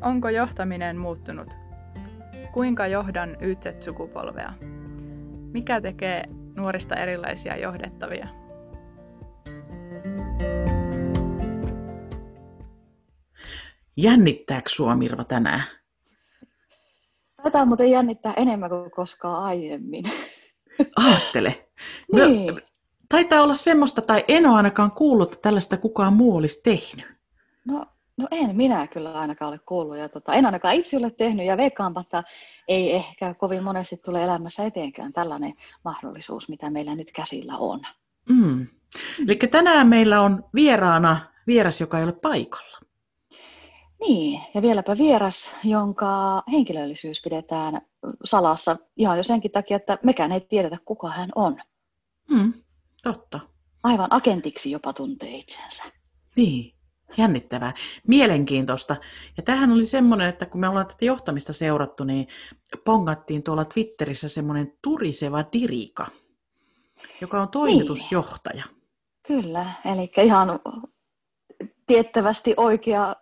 Onko johtaminen muuttunut? Kuinka johdan YZ-sukupolvea? Mikä tekee nuorista erilaisia johdettavia? Jännittääkö sua Mirva tänään? Tätä muuten jännittää enemmän kuin koskaan aiemmin. Aattele. Niin. Taitaa olla semmoista, tai en ole ainakaan kuullut, että tällaista kukaan muu olisi tehnyt. No, no en minä kyllä ainakaan ole kuullut. Ja tota, en ainakaan itse ole tehnyt ja veikkaanpatta ei ehkä kovin monesti tule elämässä eteenkään tällainen mahdollisuus, mitä meillä nyt käsillä on. Mm. Eli tänään meillä on vieraana vieras, joka ei ole paikalla. Niin, ja vieläpä vieras, jonka henkilöllisyys pidetään salassa ihan jo senkin takia, että mekään ei tiedetä, kuka hän on. Mm. Totta. Aivan agentiksi jopa tuntee itsensä. Niin, jännittävää, mielenkiintoista. Ja tähän oli semmoinen, että kun me ollaan tätä johtamista seurattu, niin pongattiin tuolla Twitterissä semmoinen turiseva dirika, joka on toimitusjohtaja. Niin. Kyllä, eli ihan tiettävästi oikea,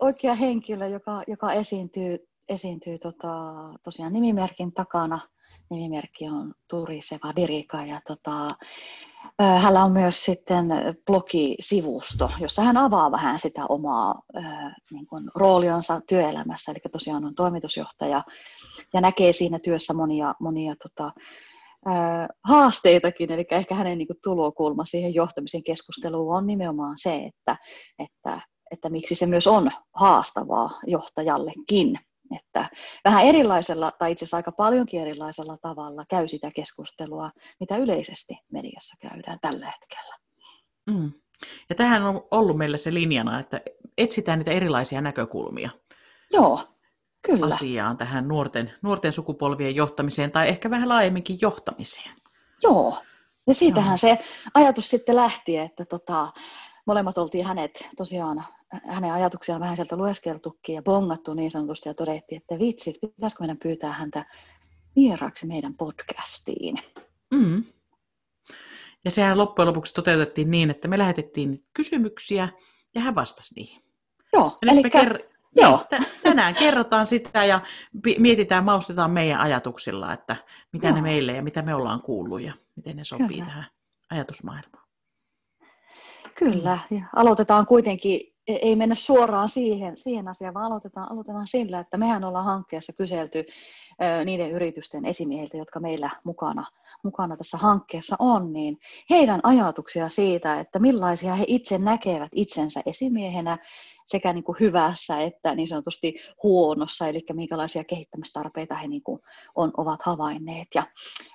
oikea henkilö, joka, joka esiintyy, esiintyy tota, tosiaan nimimerkin takana. Nimimerkki on Turiseva Dirika ja tota, hänellä on myös sitten blogisivusto, jossa hän avaa vähän sitä omaa niin kuin, rooliansa työelämässä, eli tosiaan on toimitusjohtaja ja näkee siinä työssä monia, monia tota, haasteitakin, eli ehkä hänen niin kuin, tulokulma siihen johtamisen keskusteluun on nimenomaan se, että, että, että miksi se myös on haastavaa johtajallekin että vähän erilaisella, tai itse asiassa aika paljonkin erilaisella tavalla käy sitä keskustelua, mitä yleisesti mediassa käydään tällä hetkellä. Mm. Ja tähän on ollut meillä se linjana, että etsitään niitä erilaisia näkökulmia. Joo, kyllä. Asiaan, tähän nuorten, nuorten sukupolvien johtamiseen tai ehkä vähän laajemminkin johtamiseen. Joo, ja siitähän Joo. se ajatus sitten lähti, että tota, molemmat oltiin hänet tosiaan hänen ajatuksiaan vähän sieltä lueskeltukin ja bongattu niin sanotusti ja todettiin, että vitsit, pitäisikö meidän pyytää häntä vieraaksi meidän podcastiin. Mm. Ja sehän loppujen lopuksi toteutettiin niin, että me lähetettiin kysymyksiä ja hän vastasi niihin. Joo, ja eli ker- Joo. Niin, tänään kerrotaan sitä ja mietitään, maustetaan meidän ajatuksilla, että mitä Joo. ne meille ja mitä me ollaan kuullut ja miten ne sopii Kyllä. tähän ajatusmaailmaan. Kyllä, ja aloitetaan kuitenkin ei mennä suoraan siihen, siihen asiaan, vaan aloitetaan, aloitetaan sillä, että mehän ollaan hankkeessa kyselty niiden yritysten esimiehiltä, jotka meillä mukana, mukana tässä hankkeessa on, niin heidän ajatuksia siitä, että millaisia he itse näkevät itsensä esimiehenä sekä niin kuin hyvässä että niin sanotusti huonossa, eli minkälaisia kehittämistarpeita he niin kuin on, ovat havainneet. Ja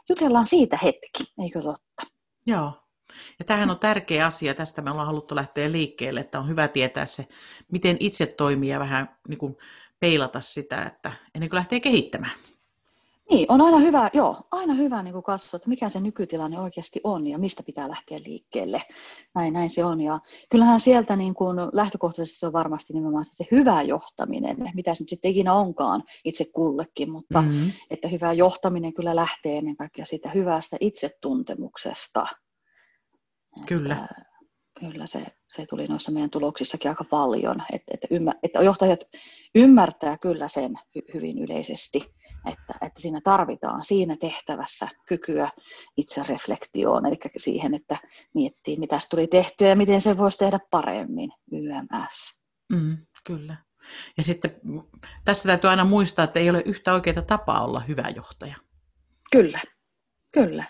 jutellaan siitä hetki, eikö totta? Joo, ja tämähän on tärkeä asia, tästä me ollaan haluttu lähteä liikkeelle, että on hyvä tietää se, miten itse toimii ja vähän niin kuin peilata sitä, että ennen kuin lähtee kehittämään. Niin, on aina hyvä, joo, aina hyvä niin kuin katsoa, että mikä se nykytilanne oikeasti on ja mistä pitää lähteä liikkeelle. Näin, näin se on. Ja kyllähän sieltä niin kuin lähtökohtaisesti se on varmasti nimenomaan se hyvä johtaminen, mitä se nyt sitten ikinä onkaan itse kullekin, mutta mm-hmm. että hyvä johtaminen kyllä lähtee ennen kaikkea siitä hyvästä itsetuntemuksesta. Kyllä. Että, kyllä se, se tuli noissa meidän tuloksissakin aika paljon, että, että, ymmär, että johtajat ymmärtää kyllä sen hy, hyvin yleisesti, että, että siinä tarvitaan siinä tehtävässä kykyä itse reflektioon, eli siihen, että miettii, mitä tuli tehtyä ja miten se voisi tehdä paremmin, YMS. Mm, kyllä. Ja sitten tässä täytyy aina muistaa, että ei ole yhtä oikeaa tapaa olla hyvä johtaja. Kyllä, kyllä.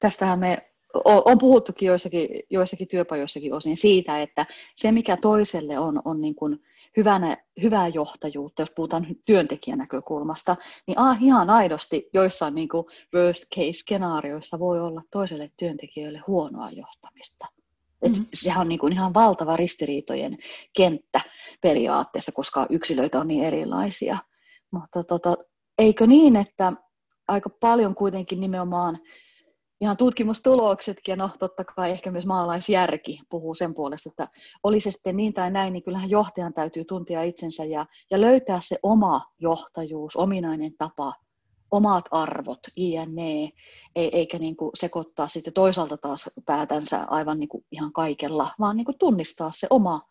Tästähän me on puhuttukin joissakin, joissakin työpajoissakin osin siitä, että se mikä toiselle on, on niin kuin hyvänä, hyvää johtajuutta, jos puhutaan työntekijän näkökulmasta, niin ah, ihan aidosti joissain niin kuin worst case skenaarioissa voi olla toiselle työntekijöille huonoa johtamista. Et mm-hmm. Sehän on niin kuin ihan valtava ristiriitojen kenttä periaatteessa, koska yksilöitä on niin erilaisia. Mutta tota, eikö niin, että aika paljon kuitenkin nimenomaan ihan tutkimustuloksetkin, ja no totta kai ehkä myös maalaisjärki puhuu sen puolesta, että oli se sitten niin tai näin, niin kyllähän johtajan täytyy tuntea itsensä ja, ja löytää se oma johtajuus, ominainen tapa, omat arvot, INE, eikä niin kuin sekoittaa sitten toisaalta taas päätänsä aivan niin kuin ihan kaikella, vaan niin kuin tunnistaa se oma,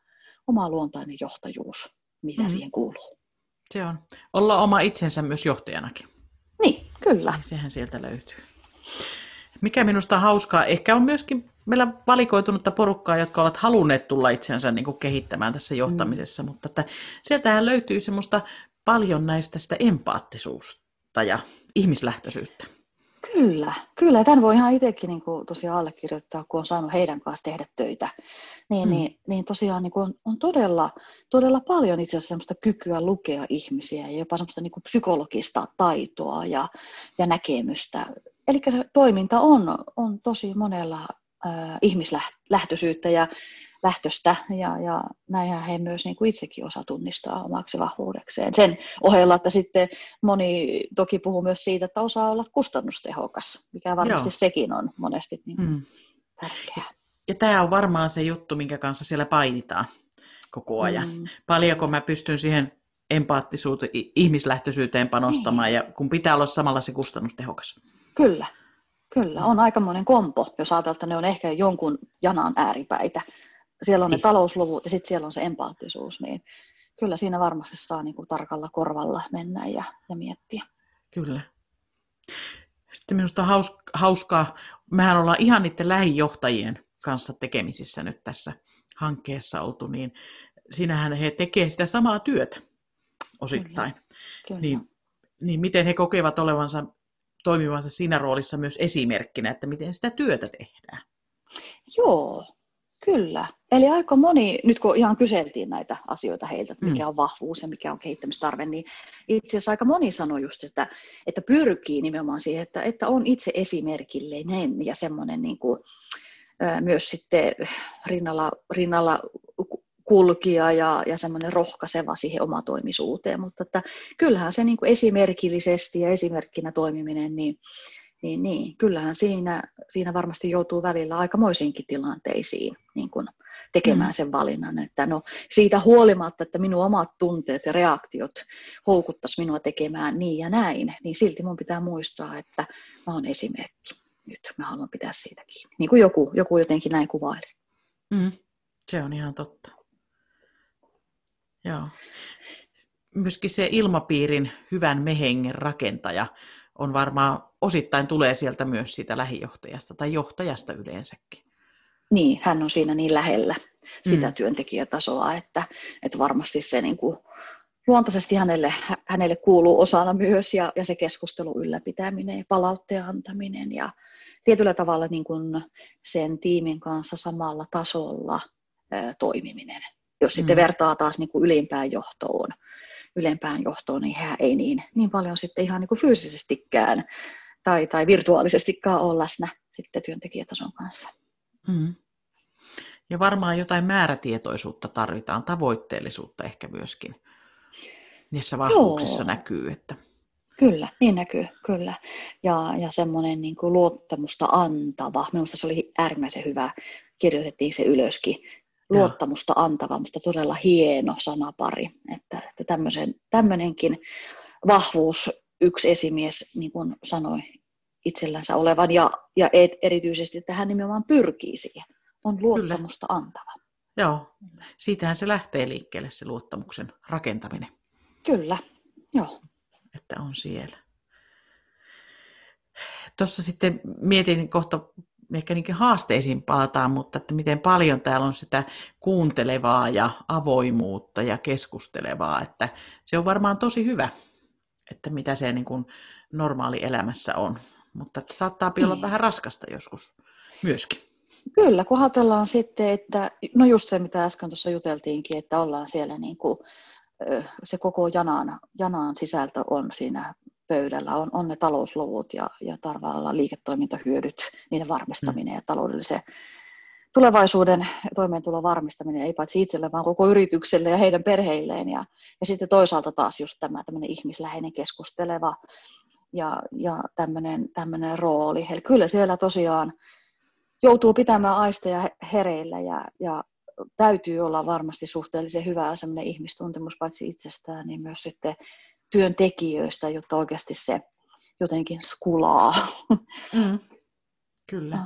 oma luontainen johtajuus, mitä mm. siihen kuuluu. Se on. Olla oma itsensä myös johtajanakin. Niin, kyllä. Niin sehän sieltä löytyy. Mikä minusta on hauskaa, ehkä on myöskin meillä valikoitunutta porukkaa, jotka ovat halunneet tulla itsensä niin kuin kehittämään tässä johtamisessa, mm. mutta että sieltähän löytyy semmoista paljon näistä sitä empaattisuutta ja ihmislähtöisyyttä. Kyllä, kyllä. Tämän voi ihan itsekin niin kuin, tosiaan allekirjoittaa, kun on saanut heidän kanssa tehdä töitä. Niin, mm. niin, niin tosiaan niin kuin on, on todella, todella paljon itse asiassa sellaista kykyä lukea ihmisiä ja jopa semmoista niin kuin psykologista taitoa ja, ja näkemystä. Eli se toiminta on, on tosi monella äh, ihmislähtöisyyttä ja lähtöstä, ja, ja näinhän he myös niin kuin itsekin osaa tunnistaa omaksi vahvuudekseen. Sen ohella, että sitten moni toki puhuu myös siitä, että osaa olla kustannustehokas, mikä varmasti Joo. sekin on monesti niin kuin mm. tärkeää. Ja tämä on varmaan se juttu, minkä kanssa siellä painitaan koko ajan. Mm. Paljonko mä pystyn siihen empaattisuuteen, ihmislähtöisyyteen panostamaan, niin. ja kun pitää olla samalla se kustannustehokas. Kyllä, kyllä. On aikamoinen kompo, jos ajatellaan, että ne on ehkä jonkun janan ääripäitä siellä on ne niin. talousluvut ja sitten siellä on se empaattisuus, niin kyllä siinä varmasti saa niin kuin tarkalla korvalla mennä ja, ja miettiä. Kyllä. Sitten minusta on hauskaa, mehän ollaan ihan niiden lähijohtajien kanssa tekemisissä nyt tässä hankkeessa oltu, niin siinähän he tekevät sitä samaa työtä osittain. Kyllä. Kyllä. Niin, niin miten he kokevat olevansa, toimivansa siinä roolissa myös esimerkkinä, että miten sitä työtä tehdään? Joo, Kyllä. Eli aika moni, nyt kun ihan kyseltiin näitä asioita heiltä, että mikä mm. on vahvuus ja mikä on kehittämistarve, niin itse asiassa aika moni sanoi just, että, että pyrkii nimenomaan siihen, että, että on itse esimerkillinen ja semmoinen niin kuin, myös sitten rinnalla, rinnalla kulkija ja, ja semmoinen rohkaiseva siihen omatoimisuuteen, mutta että kyllähän se niin kuin esimerkillisesti ja esimerkkinä toimiminen, niin niin, niin kyllähän siinä, siinä varmasti joutuu välillä aikamoisiinkin tilanteisiin niin kun tekemään mm. sen valinnan, että no siitä huolimatta, että minun omat tunteet ja reaktiot houkuttaisi minua tekemään niin ja näin, niin silti minun pitää muistaa, että mä olen esimerkki nyt, mä haluan pitää siitä kiinni, niin kuin joku, joku jotenkin näin kuvaili. Mm. Se on ihan totta. Joo. Myöskin se ilmapiirin hyvän mehengen rakentaja on varmaan osittain tulee sieltä myös siitä lähijohtajasta tai johtajasta yleensäkin. Niin, hän on siinä niin lähellä sitä mm. työntekijätasoa, että, että varmasti se niin kuin, luontaisesti hänelle, hänelle kuuluu osana myös ja, ja se keskustelu ylläpitäminen ja palautteen antaminen ja tietyllä tavalla niin kuin sen tiimin kanssa samalla tasolla ä, toimiminen. Jos mm. sitten vertaa taas niin kuin ylimpään johtoon, ylempään johtoon, niin hän ei niin, niin paljon sitten ihan niin kuin fyysisestikään tai, tai virtuaalisestikaan ole läsnä sitten työntekijätason kanssa. Mm. Ja varmaan jotain määrätietoisuutta tarvitaan, tavoitteellisuutta ehkä myöskin. Niissä vahvuuksissa Joo. näkyy. Että... Kyllä, niin näkyy, kyllä. Ja, ja semmoinen niin kuin luottamusta antava, minusta se oli äärimmäisen hyvä, kirjoitettiin se ylöskin, luottamusta antava, mutta todella hieno sanapari, että, että tämmöisen, tämmöinenkin vahvuus yksi esimies niin kuin sanoi itsellänsä olevan ja, ja erityisesti, että hän nimenomaan pyrkii siihen, on luottamusta Kyllä. antava. Joo, siitähän se lähtee liikkeelle se luottamuksen rakentaminen. Kyllä, joo. Että on siellä. Tuossa sitten mietin kohta ehkä niinkin haasteisiin palataan, mutta että miten paljon täällä on sitä kuuntelevaa ja avoimuutta ja keskustelevaa, että se on varmaan tosi hyvä, että mitä se niin kuin normaali elämässä on. Mutta että saattaa olla niin. vähän raskasta joskus myöskin. Kyllä, kun ajatellaan sitten, että no just se, mitä äsken tuossa juteltiinkin, että ollaan siellä niin kuin, se koko janaan, janaan sisältö on siinä pöydällä on, on ne talousluvut ja, ja tarvalla liiketoimintahyödyt, niiden varmistaminen ja taloudellisen tulevaisuuden toimeentulon varmistaminen, ei paitsi itselle, vaan koko yritykselle ja heidän perheilleen. Ja, ja sitten toisaalta taas just tämä tämmöinen ihmisläheinen keskusteleva ja, ja tämmöinen, tämmöinen rooli. Eli kyllä siellä tosiaan joutuu pitämään aisteja hereillä ja, ja täytyy olla varmasti suhteellisen hyvä semmoinen ihmistuntemus paitsi itsestään, niin myös sitten työntekijöistä, jotta oikeasti se jotenkin skulaa. Mm, kyllä.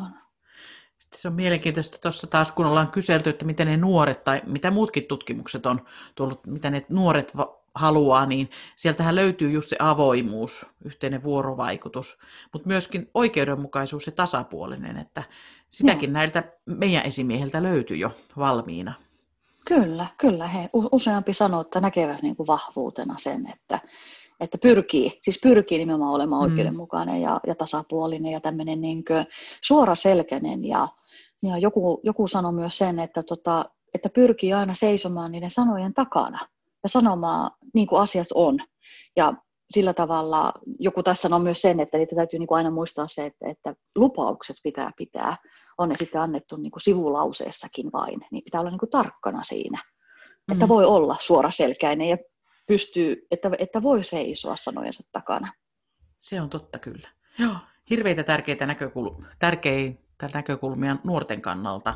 Sitten se on mielenkiintoista tuossa taas, kun ollaan kyselty, että miten ne nuoret, tai mitä muutkin tutkimukset on tullut, mitä ne nuoret haluaa, niin sieltähän löytyy just se avoimuus, yhteinen vuorovaikutus, mutta myöskin oikeudenmukaisuus ja tasapuolinen, että sitäkin no. näiltä meidän esimiehiltä löytyy jo valmiina. Kyllä, kyllä. He, useampi sanoo, että näkevät niin kuin vahvuutena sen, että, että pyrkii, siis pyrkii nimenomaan olemaan mm. oikeudenmukainen ja, ja tasapuolinen ja tämmöinen niin suoraselkäinen. Ja, ja joku, joku sanoi myös sen, että, tota, että pyrkii aina seisomaan niiden sanojen takana ja sanomaan niin kuin asiat on. Ja sillä tavalla, joku tässä sanoo myös sen, että niitä täytyy niin kuin aina muistaa se, että, että lupaukset pitää pitää, on ne sitten annettu niin kuin sivulauseessakin vain, niin pitää olla niin kuin tarkkana siinä, mm. että voi olla suoraselkäinen ja pystyy, että, että voi seisoa sanojensa takana. Se on totta kyllä. Joo, hirveitä tärkeitä, näkökul- tärkeitä näkökulmia nuorten kannalta,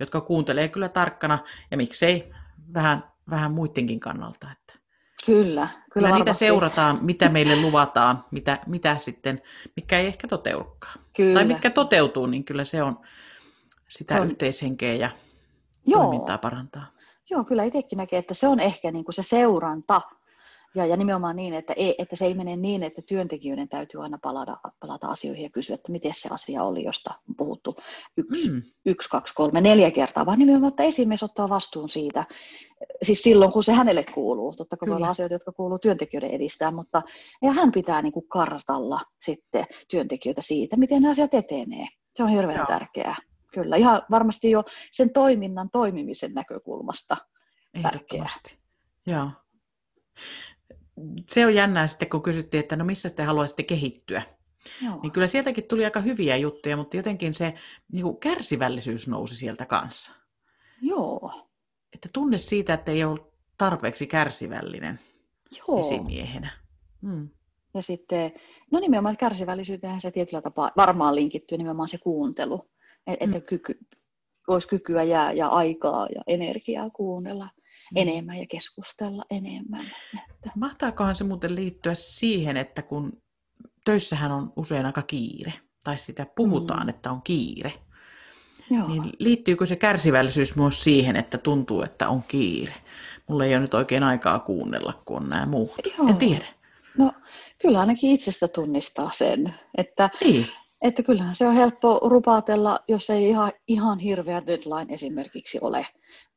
jotka kuuntelee kyllä tarkkana ja miksei vähän vähän muidenkin kannalta. Että kyllä, kyllä, kyllä niitä seurataan, mitä meille luvataan, mitä, mitä sitten, mikä ei ehkä toteudukaan. Kyllä. Tai mitkä toteutuu, niin kyllä se on sitä on... yhteishenkeä ja Joo. toimintaa parantaa. Joo, kyllä itsekin näkee, että se on ehkä niin kuin se seuranta ja, ja nimenomaan niin, että, ei, että se ei mene niin, että työntekijöiden täytyy aina palata, palata asioihin ja kysyä, että miten se asia oli, josta on puhuttu yksi, mm. yksi, kaksi, kolme, neljä kertaa, vaan nimenomaan, että esimies ottaa vastuun siitä, siis silloin, kun se hänelle kuuluu. Totta kai voi olla asioita, jotka kuuluu työntekijöiden edistää, mutta ja hän pitää niin kuin kartalla sitten työntekijöitä siitä, miten ne asiat etenee. Se on hirveän Joo. tärkeää. Kyllä, ihan varmasti jo sen toiminnan toimimisen näkökulmasta tärkeää. Joo se on jännää sitten, kun kysyttiin, että no missä te haluaisitte kehittyä. Joo. Niin kyllä sieltäkin tuli aika hyviä juttuja, mutta jotenkin se niin kuin kärsivällisyys nousi sieltä kanssa. Joo. Että tunne siitä, että ei ole tarpeeksi kärsivällinen Joo. esimiehenä. Hmm. Ja sitten, no nimenomaan kärsivällisyyteen se tietyllä tapaa varmaan linkittyy nimenomaan se kuuntelu. Että hmm. kyky, olisi kykyä ja, ja aikaa ja energiaa kuunnella enemmän ja keskustella enemmän. Että... Mahtaakohan se muuten liittyä siihen, että kun töissähän on usein aika kiire, tai sitä puhutaan, mm. että on kiire, Joo. niin liittyykö se kärsivällisyys myös siihen, että tuntuu, että on kiire? Mulla ei ole nyt oikein aikaa kuunnella, kun on nämä muut. Joo. En tiedä. No, kyllä ainakin itsestä tunnistaa sen, että, niin. Että kyllähän se on helppo rupaatella, jos ei ihan, ihan hirveä deadline esimerkiksi ole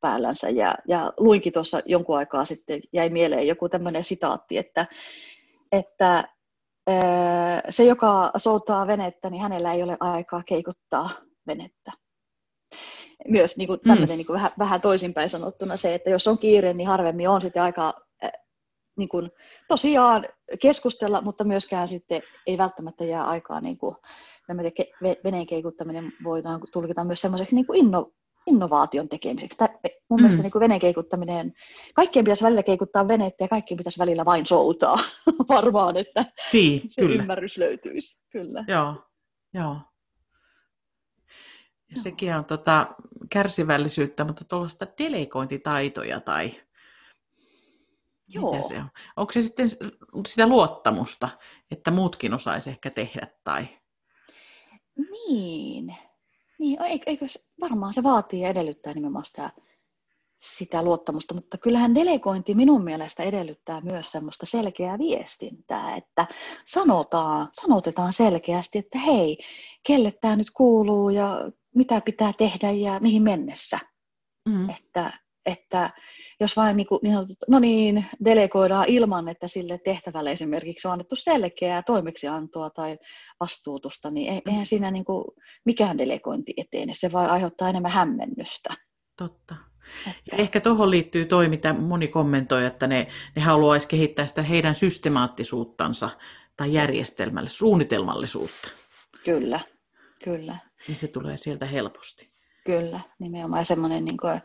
päällänsä. Ja, ja luinkin tuossa jonkun aikaa sitten, jäi mieleen joku tämmöinen sitaatti, että, että se, joka soutaa venettä, niin hänellä ei ole aikaa keikuttaa venettä. Myös niin kuin tämmöinen mm. niin kuin vähän, vähän toisinpäin sanottuna se, että jos on kiire, niin harvemmin on sitten aikaa niin kuin, tosiaan keskustella, mutta myöskään sitten ei välttämättä jää aikaa niin kuin, veneen keikuttaminen voidaan tulkita myös semmoiseksi niin kuin inno, innovaation tekemiseksi. Tämä, mun mm. mielestä niin veneen keikuttaminen, kaikkien pitäisi välillä keikuttaa venettä ja kaikkien pitäisi välillä vain soutaa varmaan, että niin, se kyllä. ymmärrys löytyisi. Kyllä. Joo, joo. Ja sekin on tota, kärsivällisyyttä, mutta tuollaista delegointitaitoja tai Joo. mitä se on? Onko se sitten sitä luottamusta, että muutkin osaisi ehkä tehdä tai? Niin, niin, eikö, varmaan se vaatii ja edellyttää nimenomaan sitä, sitä luottamusta, mutta kyllähän delegointi minun mielestä edellyttää myös semmoista selkeää viestintää, että sanotaan, sanotetaan selkeästi, että hei, kelle tämä nyt kuuluu ja mitä pitää tehdä ja mihin mennessä. Mm. Että että jos vain niin, kuin, niin sanotut, no niin, delegoidaan ilman, että sille tehtävälle esimerkiksi on annettu selkeää toimeksiantoa tai vastuutusta, niin eihän siinä niin kuin mikään delegointi etene, se vaan aiheuttaa enemmän hämmennystä. Totta. Että... Ehkä tuohon liittyy toi, mitä moni kommentoi, että ne, ne haluaisi kehittää sitä heidän systemaattisuuttansa tai järjestelmälle, suunnitelmallisuutta. Kyllä, kyllä. Niin se tulee sieltä helposti. Kyllä, nimenomaan semmoinen niin kuin,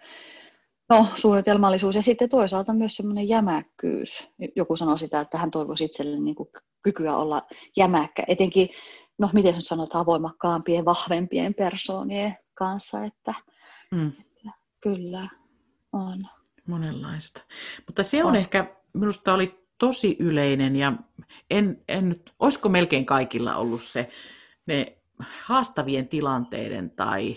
No, suunnitelmallisuus ja sitten toisaalta myös semmoinen jämäkkyys. Joku sanoi sitä, että hän toivoisi itselle niin kuin kykyä olla jämäkkä, etenkin, no miten nyt sanotaan, voimakkaampien, vahvempien persoonien kanssa, että, mm. kyllä on. Monenlaista. Mutta se on, on. ehkä, minusta oli tosi yleinen ja en, en nyt, olisiko melkein kaikilla ollut se, ne haastavien tilanteiden tai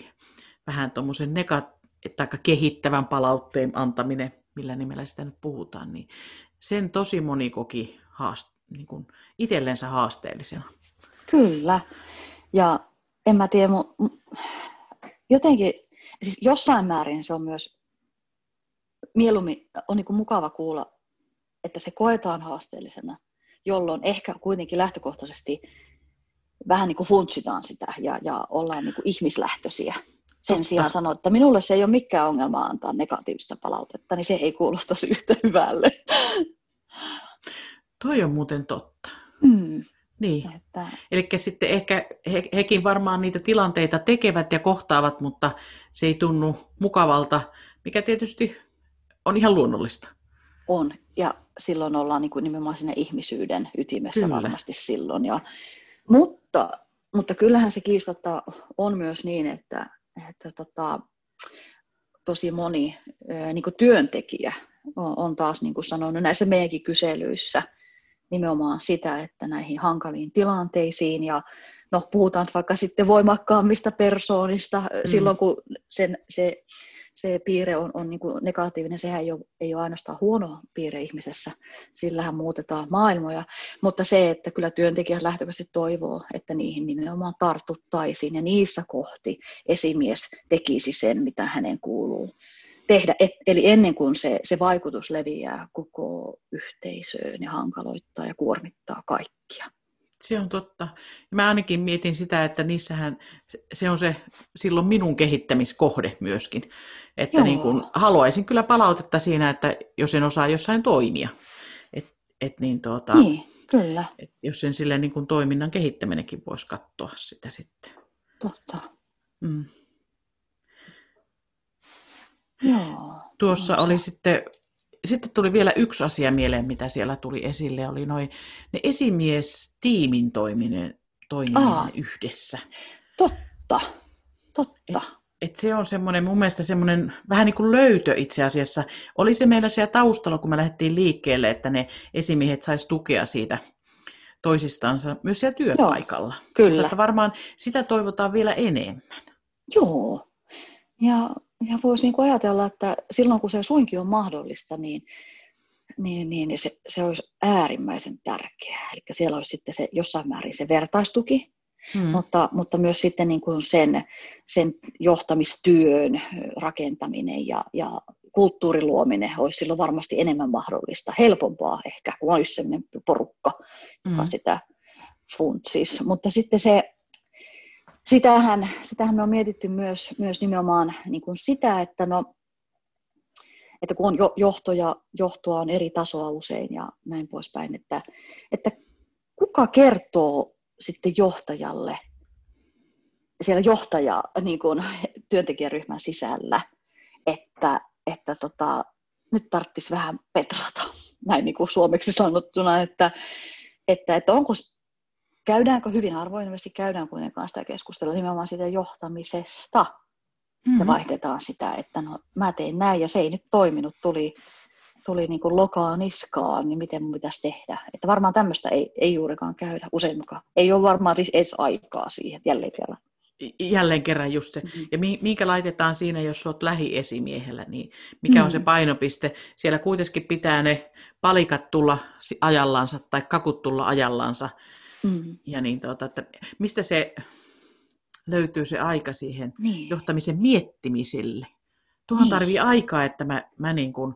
vähän tuommoisen negat, tai kehittävän palautteen antaminen millä nimellä sitä nyt puhutaan, niin sen tosi moni koki haast, niin kuin itsellensä haasteellisena. Kyllä. Ja en mä tiedä, jotenkin, siis jossain määrin se on myös mieluummin, on niin kuin mukava kuulla, että se koetaan haasteellisena, jolloin ehkä kuitenkin lähtökohtaisesti vähän niin kuin funtsitaan sitä ja, ja ollaan niin kuin ihmislähtöisiä. Sen sijaan sanoa, että minulle se ei ole mikään ongelma antaa negatiivista palautetta, niin se ei kuulosta yhtä hyvälle. Toi on muuten totta. Mm. Niin. Että... Eli sitten ehkä he, hekin varmaan niitä tilanteita tekevät ja kohtaavat, mutta se ei tunnu mukavalta, mikä tietysti on ihan luonnollista. On, ja silloin ollaan niin kuin nimenomaan siinä ihmisyyden ytimessä Kyllä. varmasti silloin. Ja, mutta, mutta kyllähän se kiistatta on myös niin, että, että tota, tosi moni niin kuin työntekijä on, on taas niin kuin sanonut näissä meidänkin kyselyissä nimenomaan sitä, että näihin hankaliin tilanteisiin ja no, puhutaan vaikka sitten voimakkaammista persoonista mm. silloin, kun sen, se se piirre on, on niin kuin negatiivinen, sehän ei ole, ei ole ainoastaan huono piirre ihmisessä, sillähän muutetaan maailmoja, mutta se, että kyllä työntekijät lähtökohtaisesti toivoo, että niihin nimenomaan tartuttaisiin ja niissä kohti esimies tekisi sen, mitä hänen kuuluu tehdä, et, eli ennen kuin se, se vaikutus leviää koko yhteisöön ja hankaloittaa ja kuormittaa kaikkia. Se on totta. Mä ainakin mietin sitä, että niissähän se on se silloin minun kehittämiskohde myöskin. Että niin kun, haluaisin kyllä palautetta siinä, että jos en osaa jossain toimia. Et, et niin tuota, niin, kyllä. Et jos sen sille niin kun toiminnan kehittäminenkin voisi katsoa sitä sitten. Totta. Mm. Joo. Tuossa oli sitten sitten tuli vielä yksi asia mieleen, mitä siellä tuli esille, oli noi, ne esimiestiimin toiminen, toimiminen Aa, yhdessä. Totta, totta. Et, et se on semmoinen, mun mielestä semmoinen vähän niin kuin löytö itse asiassa. Oli se meillä siellä taustalla, kun me lähdettiin liikkeelle, että ne esimiehet sais tukea siitä toisistansa myös siellä työpaikalla. Joo, kyllä. Mutta että varmaan sitä toivotaan vielä enemmän. Joo, ja ja voisi niin ajatella, että silloin kun se suinkin on mahdollista, niin, niin, niin se, se olisi äärimmäisen tärkeää. Eli siellä olisi sitten se, jossain määrin se vertaistuki, hmm. mutta, mutta myös sitten niin kuin sen, sen johtamistyön rakentaminen ja, ja kulttuuriluominen olisi silloin varmasti enemmän mahdollista, helpompaa ehkä, kun olisi sellainen porukka, joka hmm. sitä funtsis. Mutta sitten se sitähän, sitähän me on mietitty myös, myös nimenomaan niin kuin sitä, että, no, että kun on johtoja, johtoa on eri tasoa usein ja näin poispäin, että, että kuka kertoo sitten johtajalle siellä johtaja niin kuin työntekijäryhmän sisällä, että, että tota, nyt tarvitsisi vähän petrata, näin niin kuin suomeksi sanottuna, että, että, että onko käydäänkö hyvin harvoin, ilmeisesti käydään kuitenkaan sitä keskustelua nimenomaan siitä johtamisesta. Mm-hmm. Ja vaihdetaan sitä, että no mä tein näin ja se ei nyt toiminut, tuli, tuli niin kuin lokaa niskaan, niin miten mun pitäisi tehdä. Että varmaan tämmöistä ei, ei juurikaan käydä useinkaan. Ei ole varmaan edes aikaa siihen jälleen kerran. Jälleen kerran just se. Mm-hmm. Ja minkä laitetaan siinä, jos olet lähiesimiehellä, niin mikä mm-hmm. on se mm. painopiste? Siellä kuitenkin pitää ne palikat tulla ajallansa tai kakut tulla ajallansa. Mm. Ja niin, tuota, että mistä se löytyy se aika siihen niin. johtamisen miettimiselle. Tuohon niin. tarvii aikaa, että mä, mä niin kuin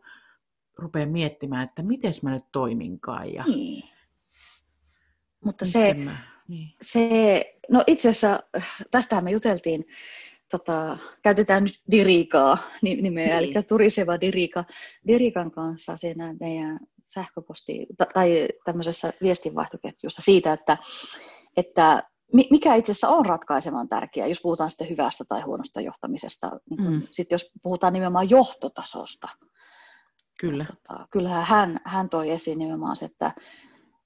rupean miettimään, että miten mä nyt toiminkaan. Ja niin. Mutta se, mä, niin. se, no itse asiassa tästähän me juteltiin, tota, käytetään nyt Dirikaa nimeä, niin. eli Turiseva Dirika, Dirikan kanssa siinä meidän sähköposti tai tämmöisessä viestinvaihtoketjussa siitä, että, että mikä itse asiassa on ratkaisevan tärkeää, jos puhutaan sitten hyvästä tai huonosta johtamisesta, niin mm. sitten jos puhutaan nimenomaan johtotasosta. Kyllä. Tota, kyllähän hän, hän toi esiin nimenomaan se, että,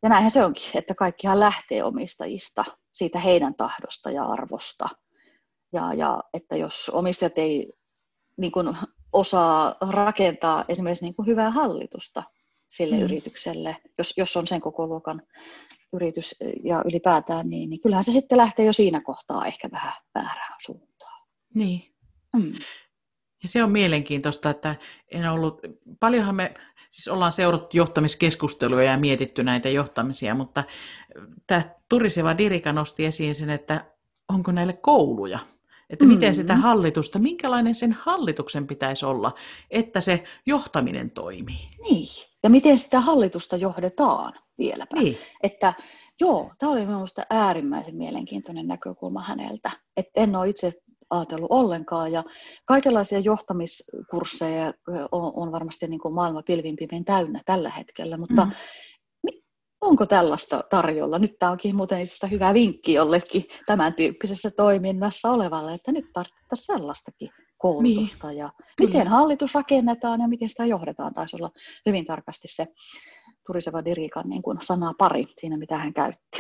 ja näinhän se onkin, että kaikkihan lähtee omistajista, siitä heidän tahdosta ja arvosta. Ja, ja että jos omistajat ei niin kuin, osaa rakentaa esimerkiksi niin kuin hyvää hallitusta, sille mm. yritykselle, jos, jos on sen koko luokan yritys ja ylipäätään, niin, niin kyllähän se sitten lähtee jo siinä kohtaa ehkä vähän väärään suuntaan. Niin. Mm. Ja se on mielenkiintoista, että en ollut, paljonhan me siis ollaan seurattu johtamiskeskusteluja ja mietitty näitä johtamisia, mutta tämä Turiseva Dirika nosti esiin sen, että onko näille kouluja, että miten mm-hmm. sitä hallitusta, minkälainen sen hallituksen pitäisi olla, että se johtaminen toimii. Niin, ja miten sitä hallitusta johdetaan vieläpä. Niin. Että joo, tämä oli minusta äärimmäisen mielenkiintoinen näkökulma häneltä. Että en ole itse ajatellut ollenkaan. Ja kaikenlaisia johtamiskursseja on, on varmasti niin kuin maailma pilvin täynnä tällä hetkellä, mutta mm. onko tällaista tarjolla? Nyt tämä onkin muuten itse asiassa hyvä vinkki jollekin tämän tyyppisessä toiminnassa olevalle, että nyt tarvittaisiin sellaistakin koulutusta niin. ja Kyllä. miten hallitus rakennetaan ja miten sitä johdetaan. Taisi olla hyvin tarkasti se Turiseva Dirikan niin kuin sanaa pari siinä, mitä hän käytti.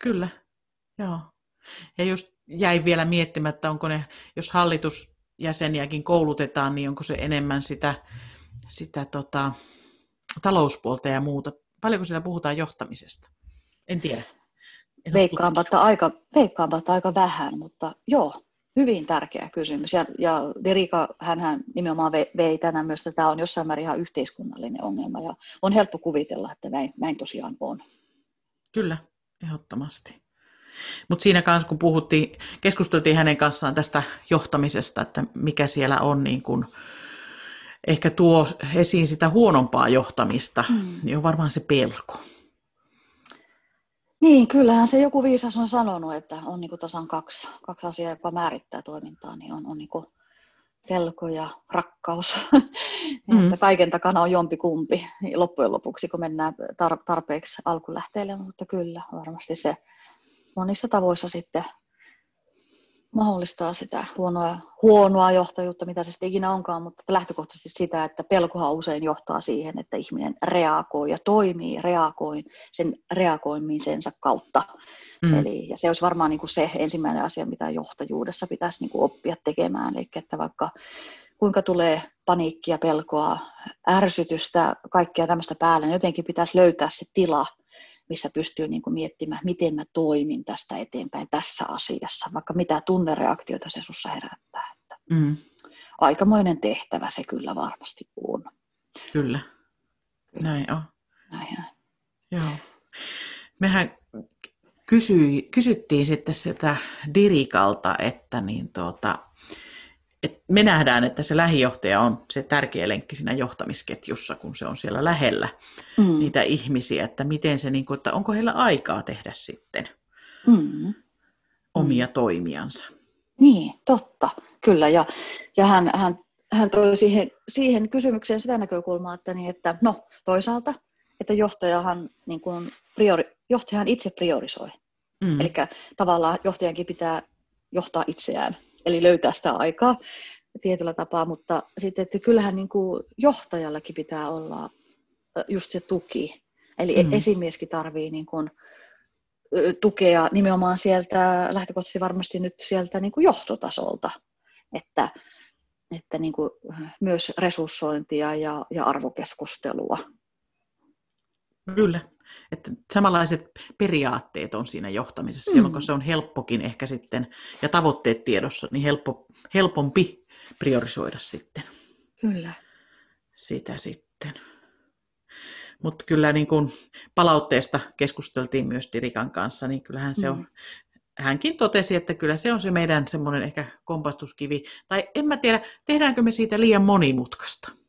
Kyllä, joo. Ja just jäi vielä miettimättä, onko ne, jos hallitusjäseniäkin koulutetaan, niin onko se enemmän sitä, sitä tota, talouspuolta ja muuta. Paljonko siellä puhutaan johtamisesta? En tiedä. veikkaanpa, että aika, veikkaanpa, että aika vähän, mutta joo, hyvin tärkeä kysymys. Ja, ja Derika, hän nimenomaan vei, vei tänään myös, että tämä on jossain määrin ihan yhteiskunnallinen ongelma, ja on helppo kuvitella, että näin, näin tosiaan on. Kyllä, ehdottomasti. Mutta siinä kanssa, kun puhuttiin, keskusteltiin hänen kanssaan tästä johtamisesta, että mikä siellä on niin kun, ehkä tuo esiin sitä huonompaa johtamista, mm. niin on varmaan se pelko. Niin, kyllähän se joku viisas on sanonut, että on niin tasan kaksi, kaksi asiaa, joka määrittää toimintaa, niin on, on niin pelko ja rakkaus. Mm. että kaiken takana on jompi kumpi loppujen lopuksi, kun mennään tarpeeksi alkulähteelle, mutta kyllä varmasti se monissa tavoissa sitten mahdollistaa sitä huonoa, huonoa johtajuutta, mitä se sitten ikinä onkaan, mutta lähtökohtaisesti sitä, että pelkohan usein johtaa siihen, että ihminen reagoi ja toimii reagoi sen reagoimisensa kautta. Mm. Eli, ja se olisi varmaan niin kuin se ensimmäinen asia, mitä johtajuudessa pitäisi niin kuin oppia tekemään, eli että vaikka kuinka tulee paniikkia, pelkoa, ärsytystä, kaikkea tämmöistä päälle, niin jotenkin pitäisi löytää se tila, missä pystyy niin kuin miettimään, miten mä toimin tästä eteenpäin tässä asiassa, vaikka mitä tunnereaktioita se sussa herättää. Että mm. Aikamoinen tehtävä se kyllä varmasti on. Kyllä, näin on. Näin, näin. Joo. Mehän kysyi, kysyttiin sitten sitä Dirikalta, että niin tuota, et me nähdään, että se lähijohtaja on se tärkeä lenkki siinä johtamisketjussa, kun se on siellä lähellä mm. niitä ihmisiä, että miten se, niin kuin, että onko heillä aikaa tehdä sitten mm. omia mm. toimiansa. Niin, totta, kyllä. Ja, ja hän, hän, hän toi siihen, siihen kysymykseen sitä näkökulmaa, että, niin, että no toisaalta, että johtajahan, niin kuin priori, johtajahan itse priorisoi. Mm. Eli tavallaan johtajankin pitää johtaa itseään eli löytää sitä aikaa tietyllä tapaa, mutta sitten, että kyllähän niin kuin johtajallakin pitää olla just se tuki. Eli mm. esimieskin tarvii niin kuin tukea nimenomaan sieltä, lähtökohtaisesti varmasti nyt sieltä niin kuin johtotasolta, että, että niin kuin myös resurssointia ja, ja arvokeskustelua. Kyllä. Että samanlaiset periaatteet on siinä johtamisessa, mm. silloin kun se on helppokin ehkä sitten, ja tavoitteet tiedossa, niin helppo, helpompi priorisoida sitten. Kyllä. Sitä sitten. Mutta kyllä niin kun palautteesta keskusteltiin myös Dirikan kanssa, niin kyllähän se mm. on, hänkin totesi, että kyllä se on se meidän semmoinen ehkä kompastuskivi. Tai en mä tiedä, tehdäänkö me siitä liian monimutkaista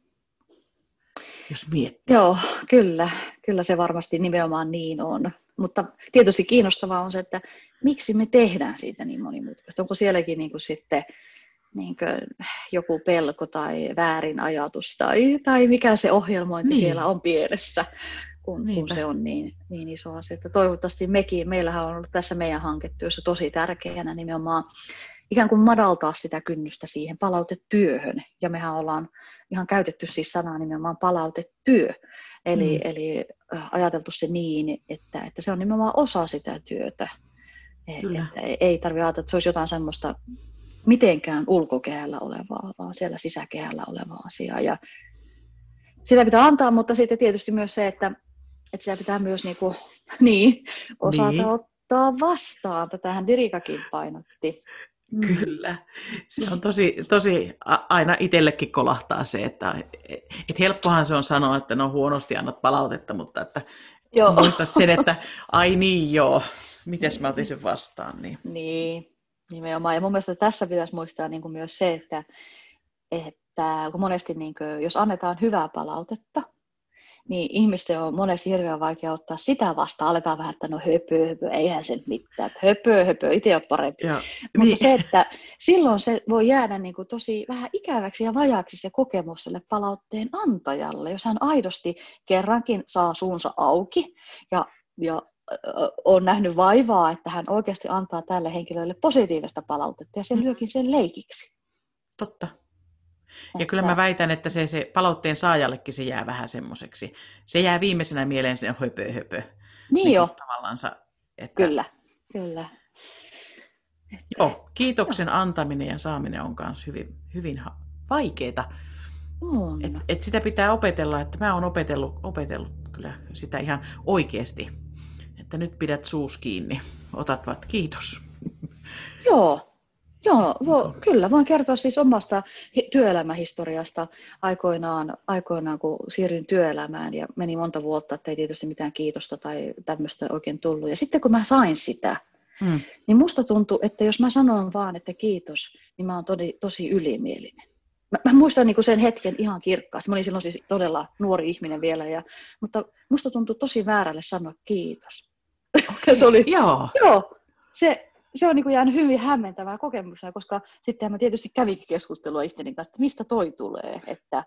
jos miettii. Joo, kyllä. Kyllä se varmasti nimenomaan niin on. Mutta tietysti kiinnostavaa on se, että miksi me tehdään siitä niin monimutkaista. Onko sielläkin niin kuin sitten niin kuin joku pelko tai väärin ajatus tai, tai mikä se ohjelmointi niin. siellä on pielessä, kun, kun se on niin, niin iso asia. Että toivottavasti mekin, meillähän on ollut tässä meidän hanketyössä tosi tärkeänä nimenomaan ikään kuin madaltaa sitä kynnystä siihen palautetyöhön. Ja mehän ollaan ihan käytetty siis sanaa nimenomaan palautetyö. Eli, mm. eli ajateltu se niin, että, että se on nimenomaan osa sitä työtä. E, Kyllä. Että ei tarvitse ajatella, että se olisi jotain semmoista mitenkään ulkokehällä olevaa, vaan siellä sisäkehällä olevaa asiaa. Ja sitä pitää antaa, mutta sitten tietysti myös se, että, että sitä pitää myös niin kuin, niin, osata niin. ottaa vastaan. Tätähän Dirikakin painotti Kyllä. Se on tosi, tosi aina itsellekin kolahtaa se, että et helppohan se on sanoa, että no huonosti annat palautetta, mutta että joo. muista sen, että ai niin joo, miten mä otin sen vastaan. Niin. niin, nimenomaan. Ja mun mielestä tässä pitäisi muistaa niin kuin myös se, että, että kun monesti niin kuin, jos annetaan hyvää palautetta, niin ihmisten on monesti hirveän vaikea ottaa sitä vastaan. Aletaan vähän, että no höpö, höpö, eihän se mitään, että höpö, höpö, itse on parempi. Ja, Mutta niin. se, että silloin se voi jäädä niin kuin tosi vähän ikäväksi ja vajaaksi se kokemus sille palautteen antajalle, jos hän aidosti kerrankin saa suunsa auki ja, ja on nähnyt vaivaa, että hän oikeasti antaa tälle henkilölle positiivista palautetta ja se mm. lyökin sen leikiksi. Totta. Ja että... kyllä mä väitän, että se, se palautteen saajallekin se jää vähän semmoiseksi. Se jää viimeisenä mieleen sinne höpö höpö. Niin, niin jo. Tavallaansa, että... Kyllä, kyllä. Että... Joo, kiitoksen antaminen ja saaminen on myös hyvin, hyvin vaikeaa. Et, et sitä pitää opetella, että mä oon opetellut, opetellut kyllä sitä ihan oikeasti. Että nyt pidät suus kiinni, otat vat kiitos. Joo, Joo, vo, kyllä. Voin kertoa siis omasta työelämähistoriasta aikoinaan, aikoinaan, kun siirryin työelämään ja meni monta vuotta, että ei tietysti mitään kiitosta tai tämmöistä oikein tullut. Ja sitten kun mä sain sitä, hmm. niin musta tuntui, että jos mä sanon vaan, että kiitos, niin mä oon tosi, tosi ylimielinen. Mä, mä muistan niin sen hetken ihan kirkkaasti. Mä olin silloin siis todella nuori ihminen vielä, ja, mutta musta tuntui tosi väärälle sanoa kiitos. Okay. se oli, joo. joo se, se on niin kuin jäänyt hyvin hämmentävää kokemuksena, koska sitten mä tietysti kävin keskustelua itteni kanssa, että mistä toi tulee. Että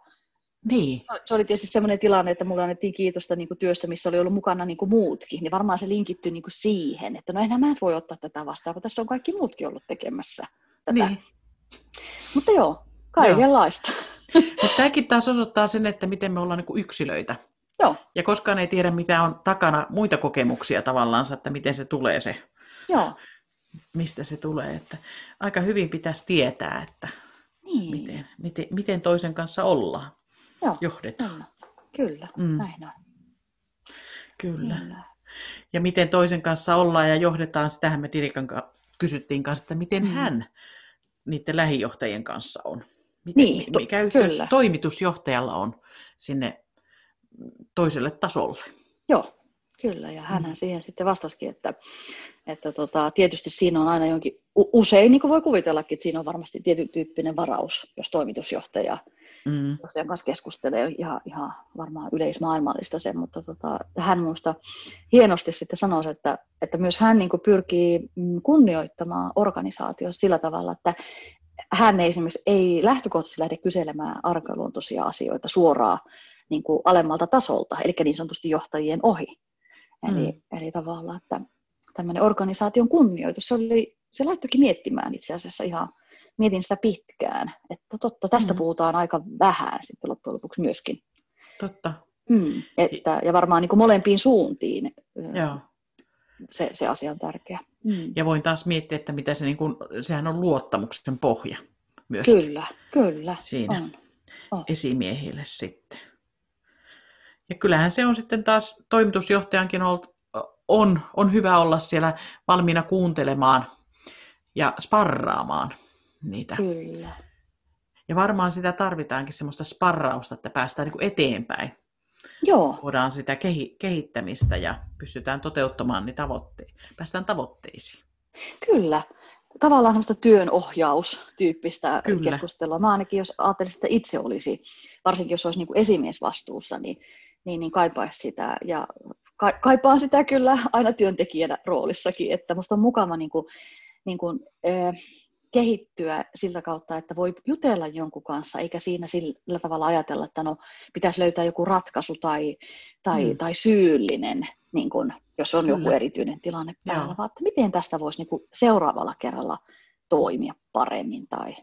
niin. Se oli tietysti sellainen tilanne, että mulle annettiin kiitosta niin kuin työstä, missä oli ollut mukana niin kuin muutkin, niin varmaan se linkittyi niin kuin siihen, että no enää mä en voi ottaa tätä vastaan, kun tässä on kaikki muutkin ollut tekemässä tätä. Niin. Mutta joo, kaikenlaista. Mutta tämäkin taas osoittaa sen, että miten me ollaan niin kuin yksilöitä. Joo. Ja koskaan ei tiedä, mitä on takana muita kokemuksia tavallaan, että miten se tulee se Joo mistä se tulee. Että aika hyvin pitäisi tietää, että niin. miten, miten, miten toisen kanssa ollaan, Joo, johdetaan. Kyllä, kyllä mm. näin on. Kyllä. kyllä. Ja miten toisen kanssa ollaan ja johdetaan, sitähän me Dirikan kanssa kysyttiin kanssa, että miten mm. hän niiden lähijohtajien kanssa on. Miten, niin, to, mikä yhteys kyllä. toimitusjohtajalla on sinne toiselle tasolle. Joo, Kyllä, ja hän mm. siihen sitten vastasikin, että, että tota, tietysti siinä on aina jonkin, usein niin kuin voi kuvitellakin, että siinä on varmasti tietyn tyyppinen varaus, jos toimitusjohtaja mm. johtajan kanssa keskustelee ihan, ihan varmaan yleismaailmallista sen, mutta tota, hän minusta hienosti sitten sanoi, että, että myös hän niin kuin pyrkii mm, kunnioittamaan organisaatiosta sillä tavalla, että hän ei esimerkiksi ei lähtökohtaisesti lähde kyselemään arkaluontoisia asioita suoraan niin kuin alemmalta tasolta, eli niin sanotusti johtajien ohi, Eli, mm. eli tavallaan, että tämmöinen organisaation kunnioitus, se, oli, se laittokin miettimään itse asiassa ihan, mietin sitä pitkään, että totta, tästä mm. puhutaan aika vähän sitten loppujen lopuksi myöskin. Totta. Mm, että, ja varmaan niin kuin molempiin suuntiin Joo. Se, se asia on tärkeä. Mm. Ja voin taas miettiä, että mitä se, niin kuin, sehän on luottamuksen pohja myöskin. Kyllä, kyllä. Siinä on. On. esimiehille sitten. Ja kyllähän se on sitten taas toimitusjohtajankin ollut, on, on hyvä olla siellä valmiina kuuntelemaan ja sparraamaan niitä. Kyllä. Ja varmaan sitä tarvitaankin semmoista sparrausta, että päästään niin kuin eteenpäin. Joo. Voidaan sitä kehi- kehittämistä ja pystytään toteuttamaan niin tavoitteita. Päästään tavoitteisiin. Kyllä. Tavallaan semmoista työnohjaustyyppistä Kyllä. keskustelua. Mä ainakin, jos ajattelisin, että itse olisi, varsinkin jos olisi niin kuin esimies vastuussa, niin niin, niin kaipaisi sitä. Ja kaipaan sitä kyllä aina työntekijänä roolissakin, että musta on mukava niin kuin, niin kuin, eh, kehittyä siltä kautta, että voi jutella jonkun kanssa, eikä siinä sillä tavalla ajatella, että no, pitäisi löytää joku ratkaisu tai, tai, mm. tai syyllinen, niin kun, jos on Kyllä. joku erityinen tilanne päällä, Joo. vaan että miten tästä voisi niin seuraavalla kerralla toimia paremmin. Tai,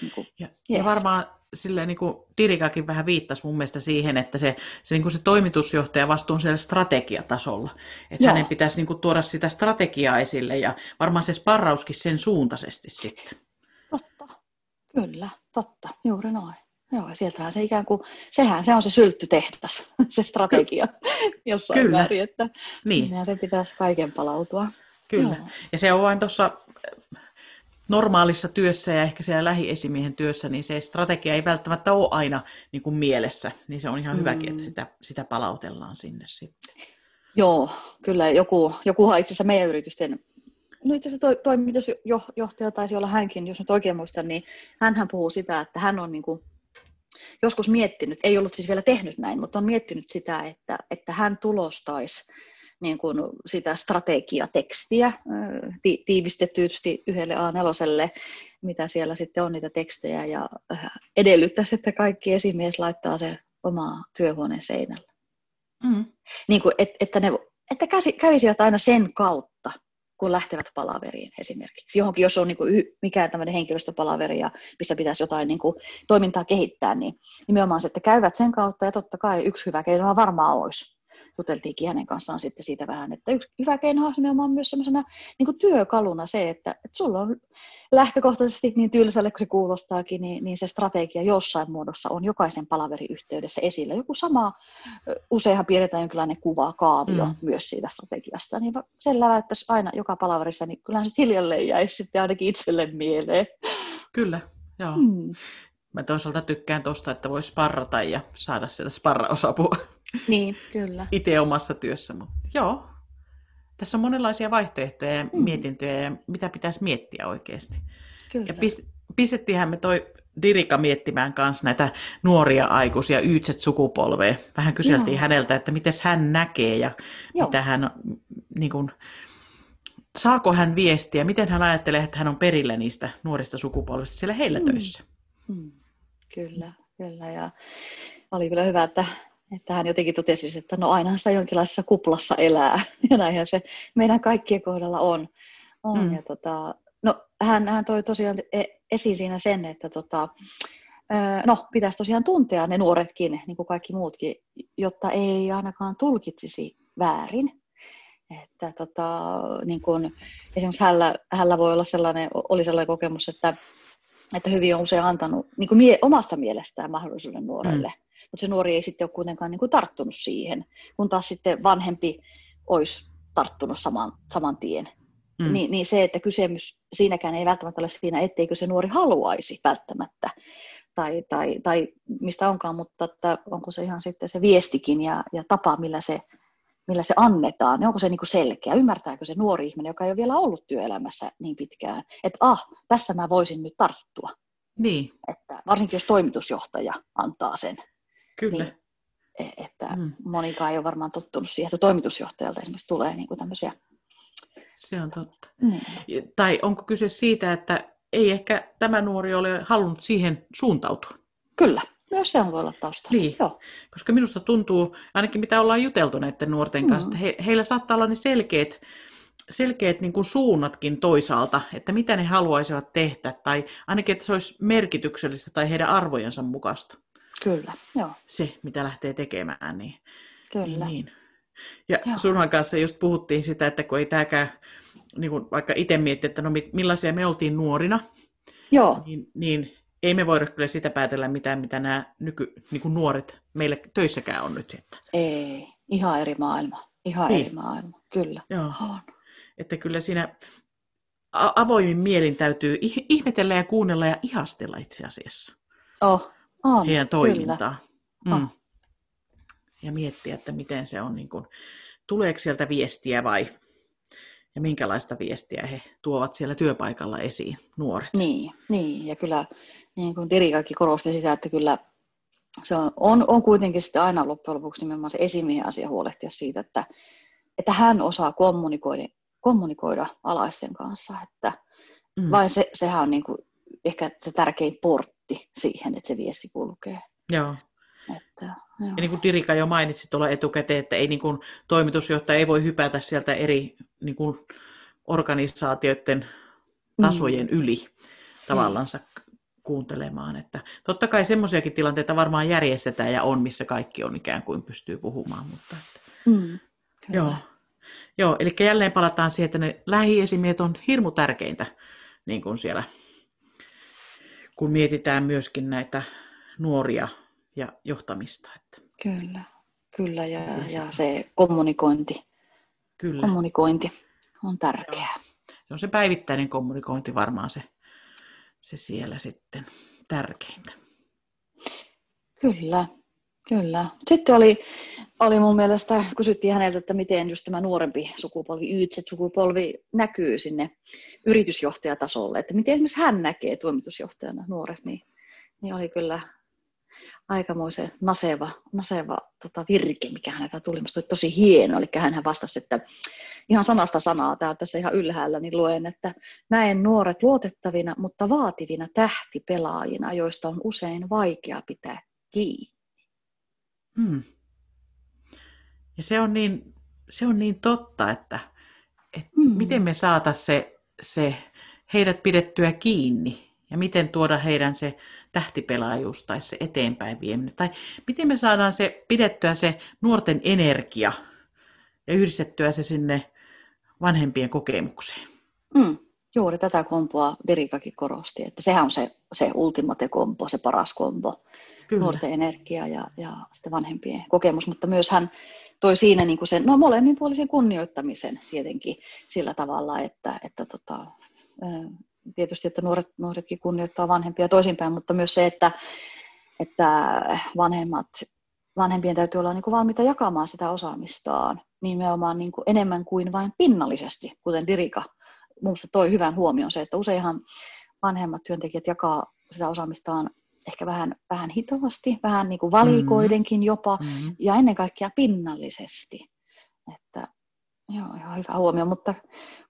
niin kuin, ja, yes. ja varmaan silleen niin kuin Dirikakin vähän viittasi mun mielestä siihen, että se, se, niin kuin se toimitusjohtaja vastuu on siellä strategiatasolla. Että hänen pitäisi niin kuin tuoda sitä strategiaa esille ja varmaan se sparrauskin sen suuntaisesti sitten. Totta, kyllä, totta, juuri noin. Joo, ja sieltähän se ikään kuin, sehän se on se sylttytehdas, se strategia Ky- jossain Kyllä. määrin, että niin. se pitäisi kaiken palautua. Kyllä, Joo. ja se on vain tuossa normaalissa työssä ja ehkä siellä lähiesimiehen työssä, niin se strategia ei välttämättä ole aina niin kuin mielessä. Niin se on ihan mm. hyväkin, että sitä, sitä palautellaan sinne sitten. Joo, kyllä joku, jokuhan itse asiassa meidän yritysten no itse asiassa to, toimitusjohtaja taisi olla hänkin, jos nyt oikein muistan, niin hän puhuu sitä, että hän on niin kuin joskus miettinyt, ei ollut siis vielä tehnyt näin, mutta on miettinyt sitä, että, että hän tulostaisi niin kuin sitä strategiatekstiä ti- tiivistettysti yhdelle A4, mitä siellä sitten on niitä tekstejä, ja edellyttäisi, että kaikki esimies laittaa se omaa työhuoneen seinälle. Mm. Niin kuin, et, että ne että kävisivät aina sen kautta, kun lähtevät palaveriin esimerkiksi. Johonkin, jos on niin kuin mikään tämmöinen henkilöstöpalaveri, ja missä pitäisi jotain niin kuin toimintaa kehittää, niin nimenomaan se, että käyvät sen kautta, ja totta kai yksi hyvä keino varmaan olisi juteltiinkin hänen kanssaan sitten siitä vähän, että yksi hyvä keino on myös sellaisena niin työkaluna se, että, että sulla on lähtökohtaisesti niin tylsälle kuin se kuulostaakin, niin, niin se strategia jossain muodossa on jokaisen palaveriyhteydessä esillä. Joku sama, useinhan piirretään jonkinlainen kuva, kaavio mm. myös siitä strategiasta, niin sen läväyttäisi aina joka palaverissa, niin kyllähän se hiljalleen jäisi sitten ainakin itselle mieleen. Kyllä, joo. Mm. Mä toisaalta tykkään tuosta, että voi sparrata ja saada sieltä sparraosapua. Niin, kyllä. Itse omassa työssä, mutta joo. Tässä on monenlaisia vaihtoehtoja ja mm. mietintöjä ja mitä pitäisi miettiä oikeasti. Kyllä. Ja pis, pistettiinhän me toi Dirika miettimään kanssa näitä nuoria aikuisia, yitset sukupolveja. Vähän kyseltiin Joo. häneltä, että miten hän näkee ja Joo. mitä hän, niin kuin, saako hän viestiä, miten hän ajattelee, että hän on perillä niistä nuorista sukupolvista siellä heillä mm. töissä. Mm. Kyllä, kyllä. Ja oli kyllä hyvä, että että hän jotenkin totesi, että no ainahan sitä jonkinlaisessa kuplassa elää. Ja näinhän se meidän kaikkien kohdalla on. on. Mm. Ja tota, no, hän, hän toi tosiaan e, esiin siinä sen, että tota, no, pitäisi tosiaan tuntea ne nuoretkin, niin kuin kaikki muutkin, jotta ei ainakaan tulkitsisi väärin. Että tota, niin kun, esimerkiksi hänellä, hänellä voi olla sellainen, oli sellainen kokemus, että, että hyvin on usein antanut niin kuin mie, omasta mielestään mahdollisuuden nuorelle. Mm mutta se nuori ei sitten ole kuitenkaan niin kuin tarttunut siihen, kun taas sitten vanhempi olisi tarttunut saman, saman tien. Mm. Niin, niin se, että kysymys siinäkään ei välttämättä ole siinä, etteikö se nuori haluaisi välttämättä, tai, tai, tai mistä onkaan, mutta että onko se ihan sitten se viestikin ja, ja tapa, millä se, millä se annetaan, niin onko se niin kuin selkeä, ymmärtääkö se nuori ihminen, joka ei ole vielä ollut työelämässä niin pitkään, että ah, tässä mä voisin nyt tarttua. Niin. Että varsinkin jos toimitusjohtaja antaa sen Kyllä. Niin, e, että mm. monikaan ei ole varmaan tottunut siihen, että toimitusjohtajalta esimerkiksi tulee niin kuin tämmöisiä... Se on totta. Mm. Tai onko kyse siitä, että ei ehkä tämä nuori ole halunnut siihen suuntautua? Kyllä, myös se on voi olla taustalla. Niin, Joo. koska minusta tuntuu, ainakin mitä ollaan juteltu näiden nuorten kanssa, mm. että he, heillä saattaa olla ne selkeät, selkeät niin kuin suunnatkin toisaalta, että mitä ne haluaisivat tehdä, tai ainakin, että se olisi merkityksellistä tai heidän arvojensa mukaista. Kyllä, joo. Se, mitä lähtee tekemään. Niin, Kyllä. Niin, niin. Ja joo. sunhan kanssa just puhuttiin sitä, että kun ei tämäkään, niin kuin vaikka itse miettiä, että no millaisia me oltiin nuorina, joo. Niin, niin ei me voida kyllä sitä päätellä mitään, mitä nämä nyky, niin kuin nuoret meille töissäkään on nyt. Että... Ei, ihan eri maailma. Ihan niin. eri maailma, kyllä. Joo. On. Että kyllä siinä avoimin mielin täytyy ihmetellä ja kuunnella ja ihastella itse asiassa. Oh, on, heidän toimintaa. Mm. Ja miettiä, että miten se on, niin kuin, tuleeko sieltä viestiä vai ja minkälaista viestiä he tuovat siellä työpaikalla esiin, nuoret. Niin, niin. ja kyllä niin kuin Dirikakin korosti sitä, että kyllä se on, on, on kuitenkin sitten aina loppujen lopuksi nimenomaan se esimiehen asia huolehtia siitä, että, että hän osaa kommunikoida, kommunikoida alaisten kanssa, että mm. vain se, sehän on niin kuin ehkä se tärkein port, pointti siihen, että se viesti kulkee. Joo. Että, joo. Ja niin kuin Dirika jo mainitsi tuolla etukäteen, että ei niin kuin, toimitusjohtaja ei voi hypätä sieltä eri niin kuin, organisaatioiden tasojen mm. yli tavallaan mm. kuuntelemaan. Että totta kai semmoisiakin tilanteita varmaan järjestetään ja on, missä kaikki on ikään kuin pystyy puhumaan. Mutta että, mm, joo. joo, eli jälleen palataan siihen, että ne lähiesimiet on hirmu tärkeintä niin kuin siellä kun mietitään myöskin näitä nuoria ja johtamista. Että. Kyllä, kyllä ja, ja se kommunikointi. Kyllä. Kommunikointi on tärkeää. Se on se päivittäinen kommunikointi varmaan se se siellä sitten tärkeintä. Kyllä, kyllä. Sitten oli, oli mun mielestä, kysyttiin häneltä, että miten just tämä nuorempi sukupolvi, YZ-sukupolvi näkyy sinne yritysjohtajatasolle, että miten esimerkiksi hän näkee toimitusjohtajana nuoret, niin, niin oli kyllä aikamoisen naseva, naseva tota virke, mikä häneltä tuli. Musta oli tosi hieno, eli hän vastasi, että ihan sanasta sanaa, täällä tässä ihan ylhäällä, niin luen, että näen nuoret luotettavina, mutta vaativina tähtipelaajina, joista on usein vaikea pitää kiinni. Hmm. Ja se on niin, se on niin totta, että, että hmm. miten me saataisiin se, se heidät pidettyä kiinni ja miten tuoda heidän se tähtipelaajuus tai se eteenpäin vieminen. Tai miten me saadaan se pidettyä se nuorten energia ja yhdistettyä se sinne vanhempien kokemukseen. Mm, juuri tätä kompoa Virikakin korosti, että sehän on se, se ultimate kompo, se paras kompo. Kyllä. Nuorten energia ja, ja sitten vanhempien kokemus, mutta myös hän toi siinä niin kuin sen, no molemminpuolisen kunnioittamisen tietenkin sillä tavalla, että, että tota, tietysti, että nuoret, nuoretkin kunnioittaa vanhempia toisinpäin, mutta myös se, että, että vanhemmat, vanhempien täytyy olla niin kuin valmiita jakamaan sitä osaamistaan nimenomaan niin kuin enemmän kuin vain pinnallisesti, kuten Dirika minusta toi hyvän huomion se, että useinhan vanhemmat työntekijät jakaa sitä osaamistaan ehkä vähän, vähän hitaasti, vähän niin kuin valikoidenkin mm-hmm. jopa, mm-hmm. ja ennen kaikkea pinnallisesti. Että, joo, ihan hyvä huomio, mutta,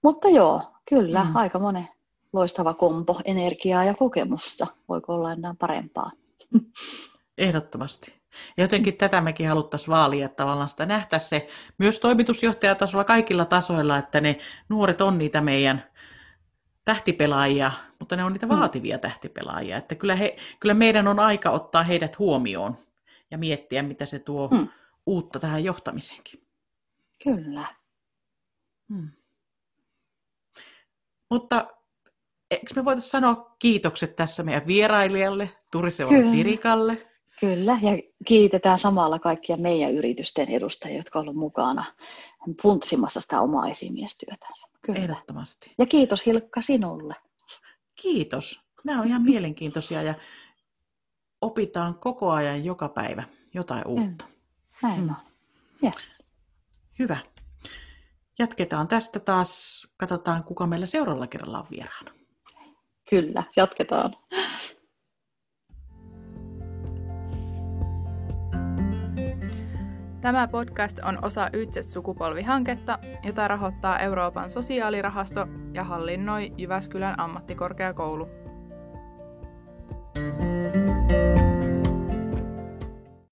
mutta joo, kyllä, mm. aika monen loistava kompo energiaa ja kokemusta. Voiko olla enää parempaa? Ehdottomasti. Ja jotenkin tätä mekin haluttaisiin vaalia, että tavallaan sitä nähtäisiin se myös toimitusjohtajatasolla kaikilla tasoilla, että ne nuoret on niitä meidän tähtipelaajia, mutta ne on niitä mm. vaativia tähtipelaajia. Että kyllä, he, kyllä meidän on aika ottaa heidät huomioon ja miettiä, mitä se tuo mm. uutta tähän johtamiseenkin. Kyllä. Hmm. Mutta eikö me voitaisiin sanoa kiitokset tässä meidän vierailijalle, Turisevalle Pirikalle? Kyllä, ja kiitetään samalla kaikkia meidän yritysten edustajia, jotka ovat mukana funtsimassa sitä omaa esimiestyötänsä. Kyllä. Ehdottomasti. Ja kiitos Hilkka sinulle. Kiitos. Nämä on ihan mielenkiintoisia ja opitaan koko ajan joka päivä jotain uutta. Näin mm. on. Yes. Hyvä. Jatketaan tästä taas. Katsotaan, kuka meillä seuraavalla kerralla on vieraana. Kyllä, jatketaan. Tämä podcast on osa Ytset-sukupolvihanketta, jota rahoittaa Euroopan sosiaalirahasto ja hallinnoi Jyväskylän ammattikorkeakoulu.